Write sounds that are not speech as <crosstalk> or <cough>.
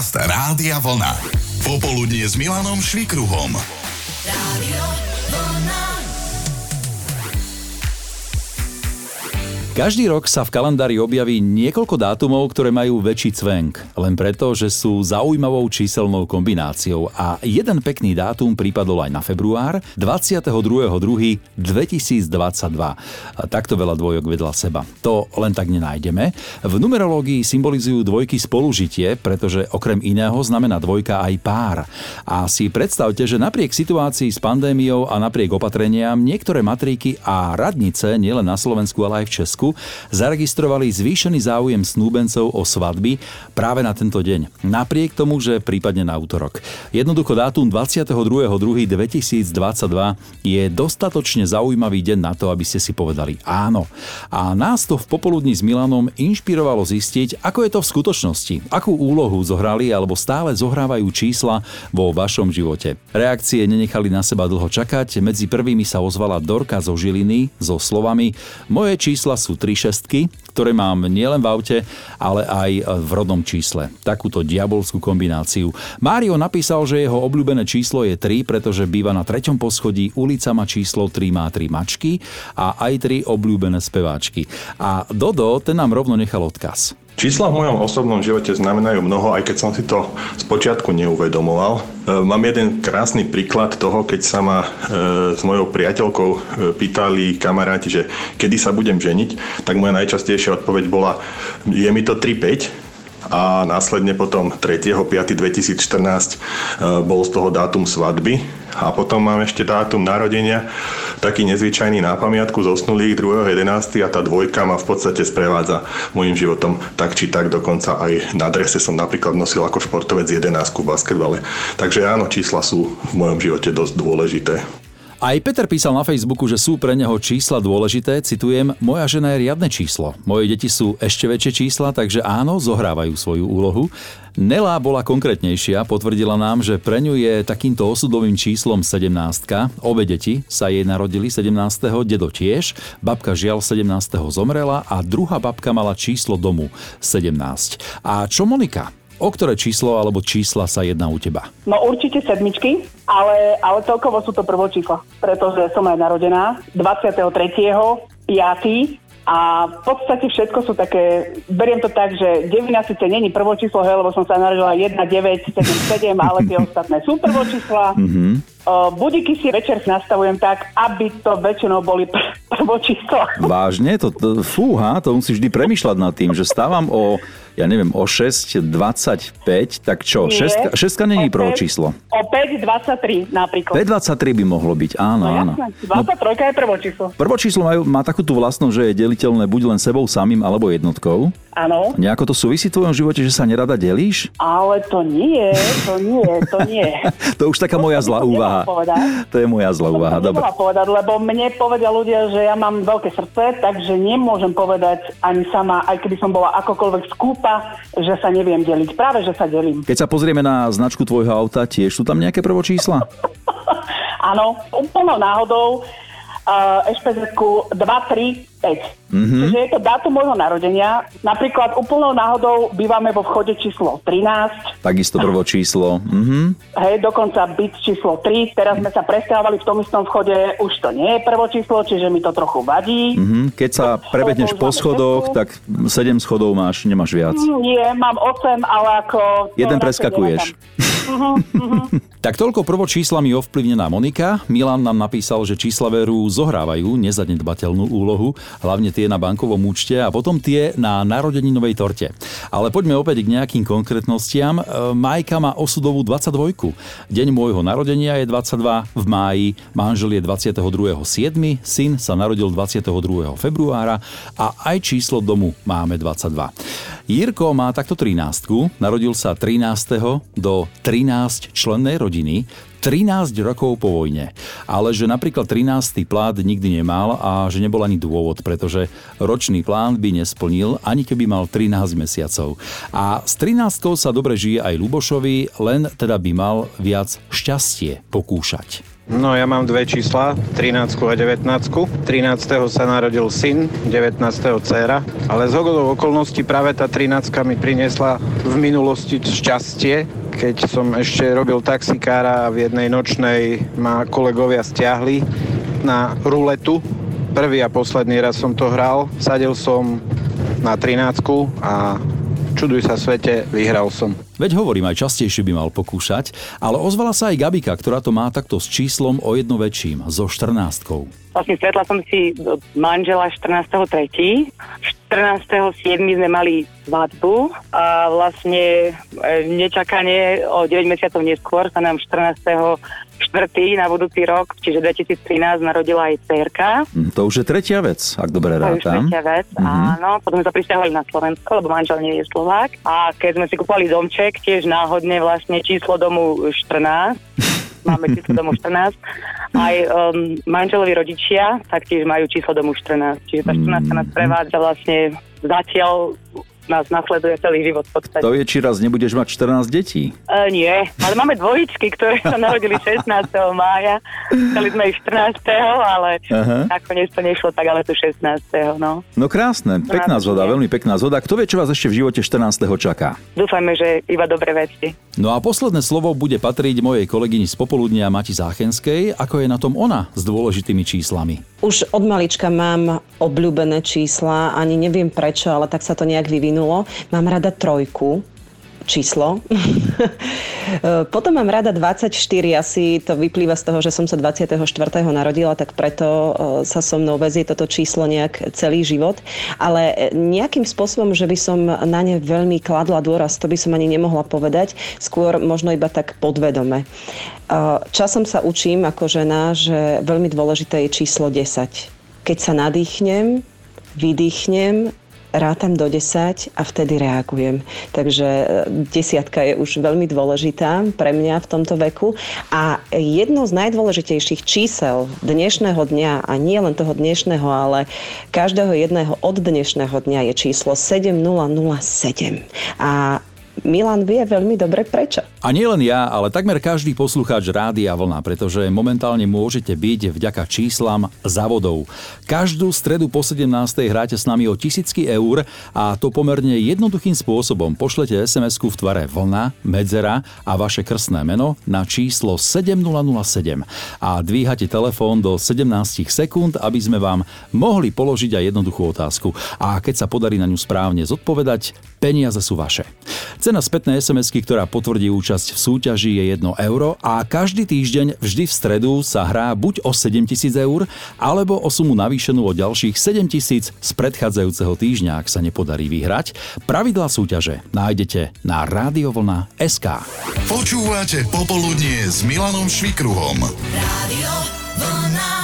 Podcast Rádia Vlna. Popoludnie s Milanom Švikruhom. Rádio Každý rok sa v kalendári objaví niekoľko dátumov, ktoré majú väčší cvenk, len preto, že sú zaujímavou číselnou kombináciou a jeden pekný dátum pripadol aj na február 22.2.2022. Takto veľa dvojok vedľa seba. To len tak nenájdeme. V numerológii symbolizujú dvojky spolužitie, pretože okrem iného znamená dvojka aj pár. A si predstavte, že napriek situácii s pandémiou a napriek opatreniam niektoré matríky a radnice nielen na Slovensku, ale aj v Česku zaregistrovali zvýšený záujem snúbencov o svadby práve na tento deň. Napriek tomu, že prípadne na útorok. Jednoducho dátum 22.2.2022 je dostatočne zaujímavý deň na to, aby ste si povedali áno. A nás to v popoludní s Milanom inšpirovalo zistiť, ako je to v skutočnosti, akú úlohu zohrali alebo stále zohrávajú čísla vo vašom živote. Reakcie nenechali na seba dlho čakať, medzi prvými sa ozvala Dorka zo Žiliny so slovami Moje čísla sú tri šestky, ktoré mám nielen v aute, ale aj v rodnom čísle. Takúto diabolskú kombináciu. Mário napísal, že jeho obľúbené číslo je 3, pretože býva na treťom poschodí, ulica má číslo 3, má 3 mačky a aj 3 obľúbené speváčky. A Dodo, ten nám rovno nechal odkaz. Čísla v mojom osobnom živote znamenajú mnoho, aj keď som si to spočiatku neuvedomoval. E, mám jeden krásny príklad toho, keď sa ma e, s mojou priateľkou e, pýtali kamaráti, že kedy sa budem ženiť, tak moja najčastejšia odpoveď bola, je mi to 3-5, a následne potom 3.5.2014 bol z toho dátum svadby a potom mám ešte dátum narodenia, taký nezvyčajný na pamiatku zosnulých 2.11. a tá dvojka ma v podstate sprevádza môjim životom tak či tak, dokonca aj na drese som napríklad nosil ako športovec 11 v basketbale. Takže áno, čísla sú v mojom živote dosť dôležité. Aj Peter písal na Facebooku, že sú pre neho čísla dôležité. Citujem, moja žena je riadne číslo. Moje deti sú ešte väčšie čísla, takže áno, zohrávajú svoju úlohu. Nela bola konkrétnejšia, potvrdila nám, že pre ňu je takýmto osudovým číslom 17. Obe deti sa jej narodili 17. dedo tiež, babka žiaľ 17. zomrela a druhá babka mala číslo domu 17. A čo Monika? O ktoré číslo alebo čísla sa jedná u teba? No určite sedmičky, ale, ale celkovo sú to čísla, pretože som aj narodená 23. 5. A v podstate všetko sú také, beriem to tak, že 9 síce není prvo číslo, hej, lebo som sa narodila 1, 9, 7, 7, ale tie ostatné sú prvočísla. Mm-hmm. Budiky si večer nastavujem tak, aby to väčšinou boli pr- prvočísla. Vážne? To, to, fúha, to musíš vždy premyšľať nad tým, že stávam o ja neviem, o 6,25, tak čo? Nie. Šestka, šestka není prvé číslo. O 5,23 napríklad. 5,23 by mohlo byť, áno, no, áno. Jasné. 23 no, je prvo číslo. Prvo číslo majú, má takú tú vlastnosť, že je deliteľné buď len sebou samým alebo jednotkou. Áno. Nejako to súvisí v tvojom živote, že sa nerada delíš? Ale to nie, to nie, to nie. <laughs> to už taká moja zlá úvaha. To je moja zlá úvaha. To povedať, lebo mne povedia ľudia, že ja mám veľké srdce, takže nemôžem povedať ani sama, aj keby som bola akokoľvek skúpa, že sa neviem deliť. Práve, že sa delím. Keď sa pozrieme na značku tvojho auta, tiež sú tam nejaké prvočísla? <laughs> Áno, úplnou náhodou uh, ešpz 235. Mm-hmm. Čiže je to dátum môjho narodenia. Napríklad úplnou náhodou bývame vo vchode číslo 13. Takisto <laughs> prvo číslo. Mm-hmm. Hej, dokonca byt číslo 3. Teraz sme sa presťahovali v tom istom vchode. Už to nie je prvo číslo, čiže mi to trochu vadí. Mm-hmm. Keď sa prebehneš po schodoch, tak 7 schodov máš, nemáš viac. Mm, nie, mám 8, ale ako... Jeden preskakuješ. Uh-huh, <laughs> uh-huh. Tak toľko prvo číslami ovplyvnená Monika. Milan nám napísal, že čísla veru zohrávajú nezanedbateľnú úlohu, hlavne tie na bankovom účte a potom tie na narodeninovej torte. Ale poďme opäť k nejakým konkrétnostiam. E, Majka má osudovú 22. Deň môjho narodenia je 22 v máji, manžel je 22.7., syn sa narodil 22. februára a aj číslo domu máme 22. Jirko má takto 13, narodil sa 13. do 13 člennej rodiny, 13 rokov po vojne. Ale že napríklad 13. plát nikdy nemal a že nebol ani dôvod, pretože ročný plán by nesplnil, ani keby mal 13 mesiacov. A s 13 sa dobre žije aj Lubošovi, len teda by mal viac šťastie pokúšať. No ja mám dve čísla, 13 a 19. 13. sa narodil syn, 19. dcera, ale z hogodov okolností práve tá 13 mi priniesla v minulosti šťastie, keď som ešte robil taxikára a v jednej nočnej ma kolegovia stiahli na ruletu. Prvý a posledný raz som to hral. Sadil som na 13 a čuduj sa svete, vyhral som. Veď hovorím, aj častejšie by mal pokúšať, ale ozvala sa aj Gabika, ktorá to má takto s číslom o jedno väčším, so 14. Vlastne stretla som si manžela 14.3. 14.7. sme mali svadbu a vlastne e, nečakanie o 9 mesiacov neskôr sa nám 14 štvrtý na budúci rok, čiže 2013 narodila aj cerka. Mm, to už je tretia vec, ak dobre rátam. To už tretia vec, mm-hmm. áno. Potom sa pristahovali na Slovensko, lebo manžel nie je Slovák. A keď sme si kúpali domček, tiež náhodne vlastne číslo domu 14, <laughs> máme <laughs> číslo domu 14. Aj um, manželovi rodičia taktiež majú číslo domu 14. Čiže tá 14 nás prevádza vlastne zatiaľ nás nasleduje celý život v podstate. To je, či raz nebudeš mať 14 detí? Uh, nie, ale máme dvojičky, ktoré sa narodili 16. mája. Chceli sme ich 14. ale Aha. nakoniec to nešlo tak, ale to 16. No, no krásne, pekná zhoda, veľmi pekná zhoda. Kto vie, čo vás ešte v živote 14. čaká? Dúfajme, že iba dobré veci. No a posledné slovo bude patriť mojej kolegyni z popoludnia Mati Záchenskej. Ako je na tom ona s dôležitými číslami? Už od malička mám obľúbené čísla, ani neviem prečo, ale tak sa to nejak vyvinulo. Mám rada trojku, číslo. <laughs> Potom mám rada 24, asi to vyplýva z toho, že som sa 24. narodila, tak preto e, sa so mnou vezie toto číslo nejak celý život. Ale nejakým spôsobom, že by som na ne veľmi kladla dôraz, to by som ani nemohla povedať. Skôr možno iba tak podvedome. E, časom sa učím ako žena, že veľmi dôležité je číslo 10. Keď sa nadýchnem, vydýchnem rátam do 10 a vtedy reagujem. Takže e, desiatka je už veľmi dôležitá pre mňa v tomto veku. A jedno z najdôležitejších čísel dnešného dňa, a nie len toho dnešného, ale každého jedného od dnešného dňa je číslo 7007. A Milan vie veľmi dobre prečo. A nie len ja, ale takmer každý poslucháč Rádia Vlna, pretože momentálne môžete byť vďaka číslam závodov. Každú stredu po 17. hráte s nami o tisícky eur a to pomerne jednoduchým spôsobom. Pošlete sms v tvare vlna, medzera a vaše krstné meno na číslo 7007 a dvíhate telefón do 17 sekúnd, aby sme vám mohli položiť aj jednoduchú otázku. A keď sa podarí na ňu správne zodpovedať, peniaze sú vaše. Cena spätnej sms ktorá potvrdí účasť v súťaži je 1 euro a každý týždeň vždy v stredu sa hrá buď o 7000 eur, alebo o sumu navýšenú o ďalších 7000 z predchádzajúceho týždňa, ak sa nepodarí vyhrať. Pravidlá súťaže nájdete na SK. Počúvate Popoludnie s Milanom Švikruhom. Rádio Vlna.